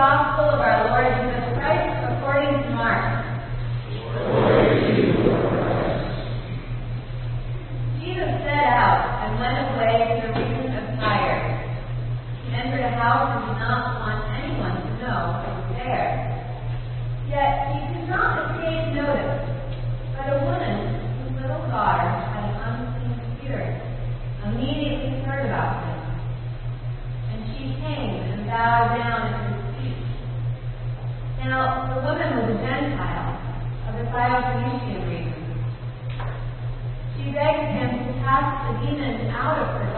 gospel of our demons out of her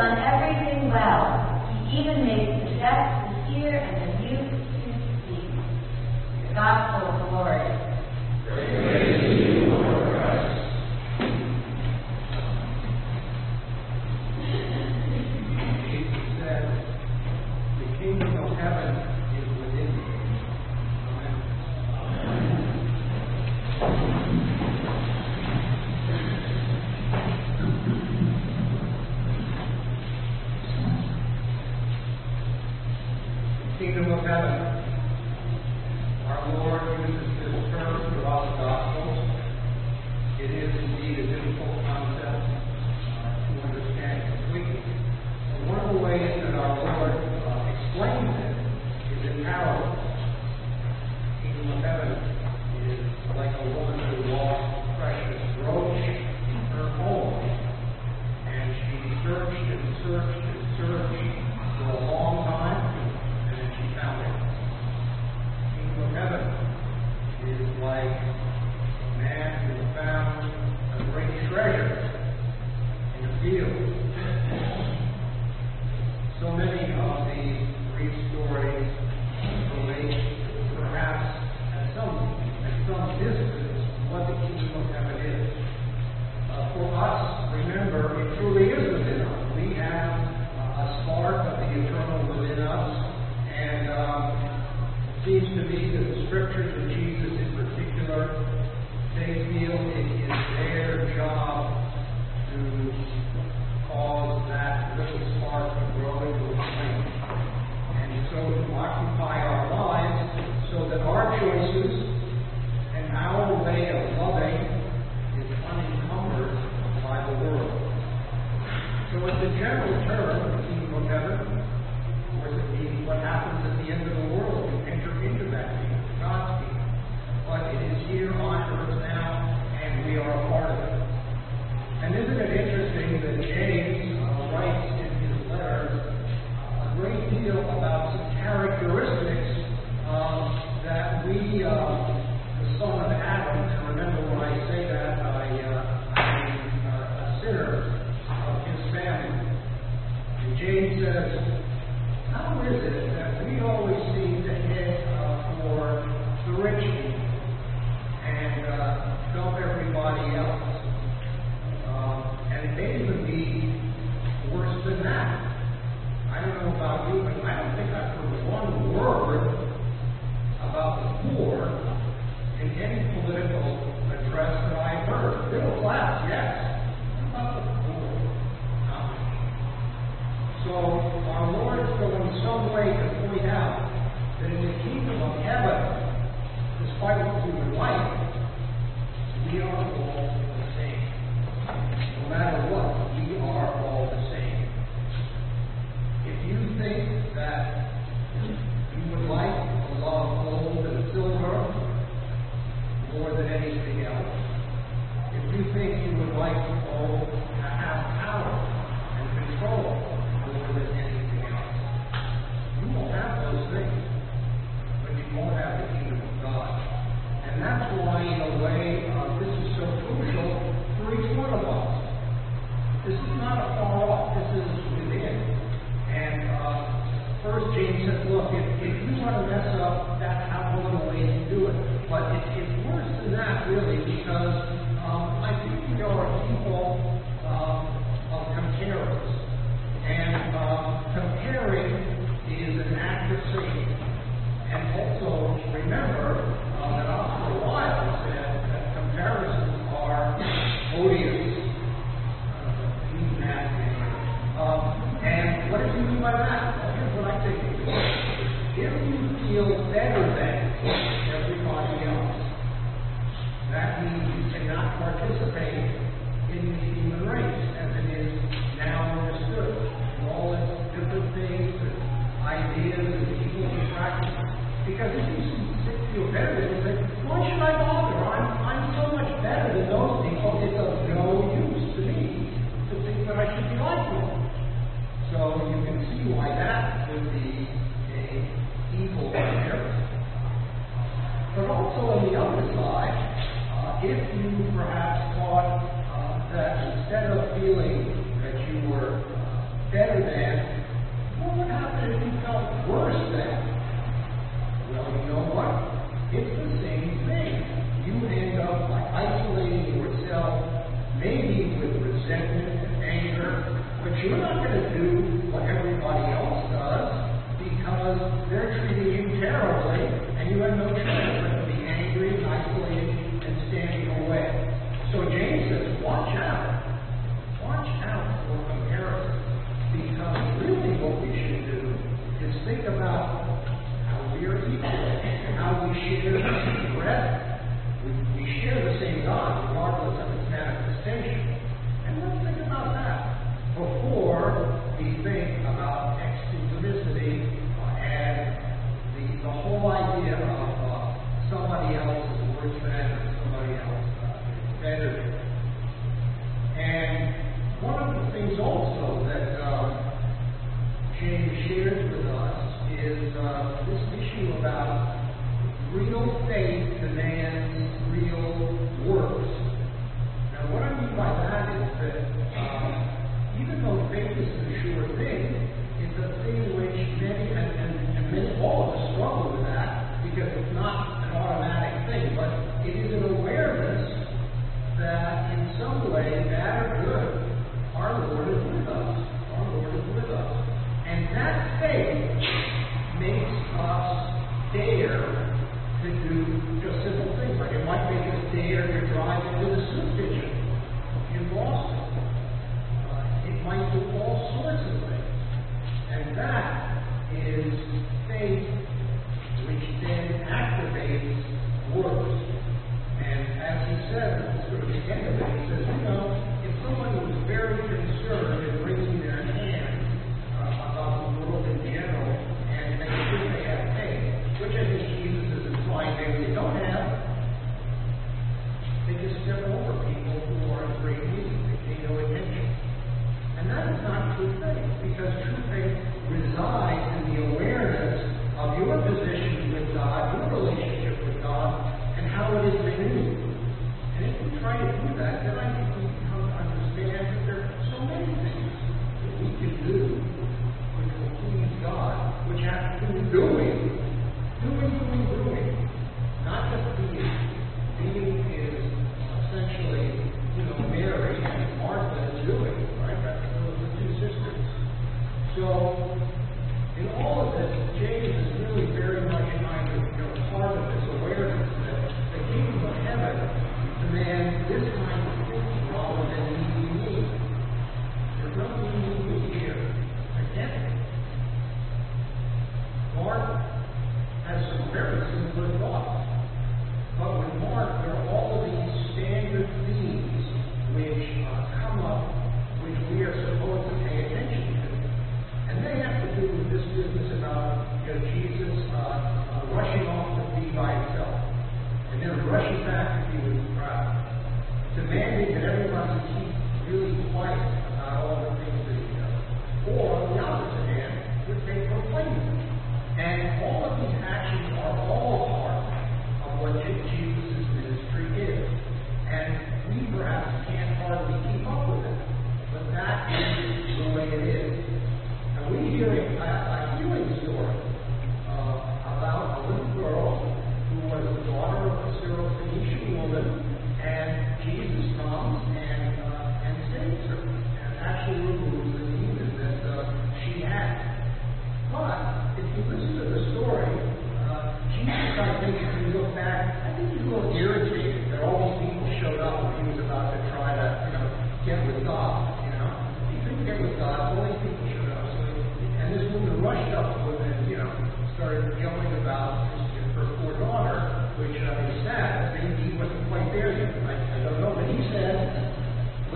done everything well. He even makes the deaf to hear and the mute to speak. The gospel of the Lord. Praise kingdom of heaven. Our Lord uses this term throughout the Gospels. It is indeed a difficult concept to understand completely. But one of the ways that our Lord uh, explains it is in parables. The kingdom of heaven is like a woman who lost a precious brooch in her home, and she searched and searched and searched for a long time. really because um, I think we are people um, of comparers. And um, comparing is an act of seeing. And also, remember, better than, what would happen if you felt worse than? Well, you know what? It's the same thing. You would end up by isolating yourself, maybe with resentment and anger, but you're not think of So, in all of this, James is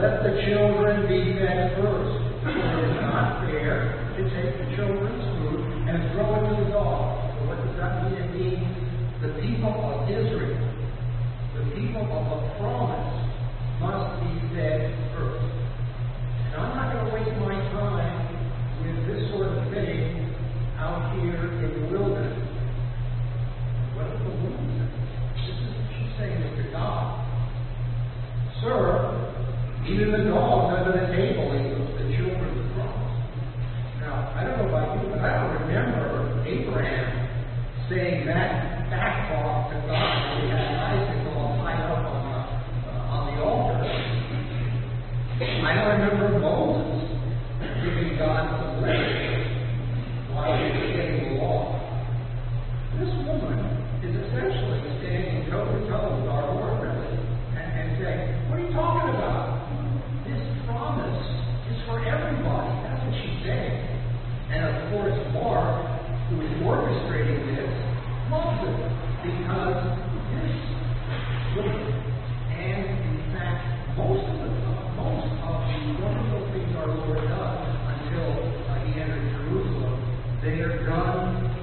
let the children be fed first. It is not fair to take the children's food and throw it to the dogs. So what does that mean? It means the people of Israel, the people of the promise, must be fed first. And I'm not going to waste my time with this sort of thing out here in the wilderness. who is orchestrating this loves it because this. And in fact, most of the most of the wonderful things our Lord does until uh, he entered Jerusalem, they are done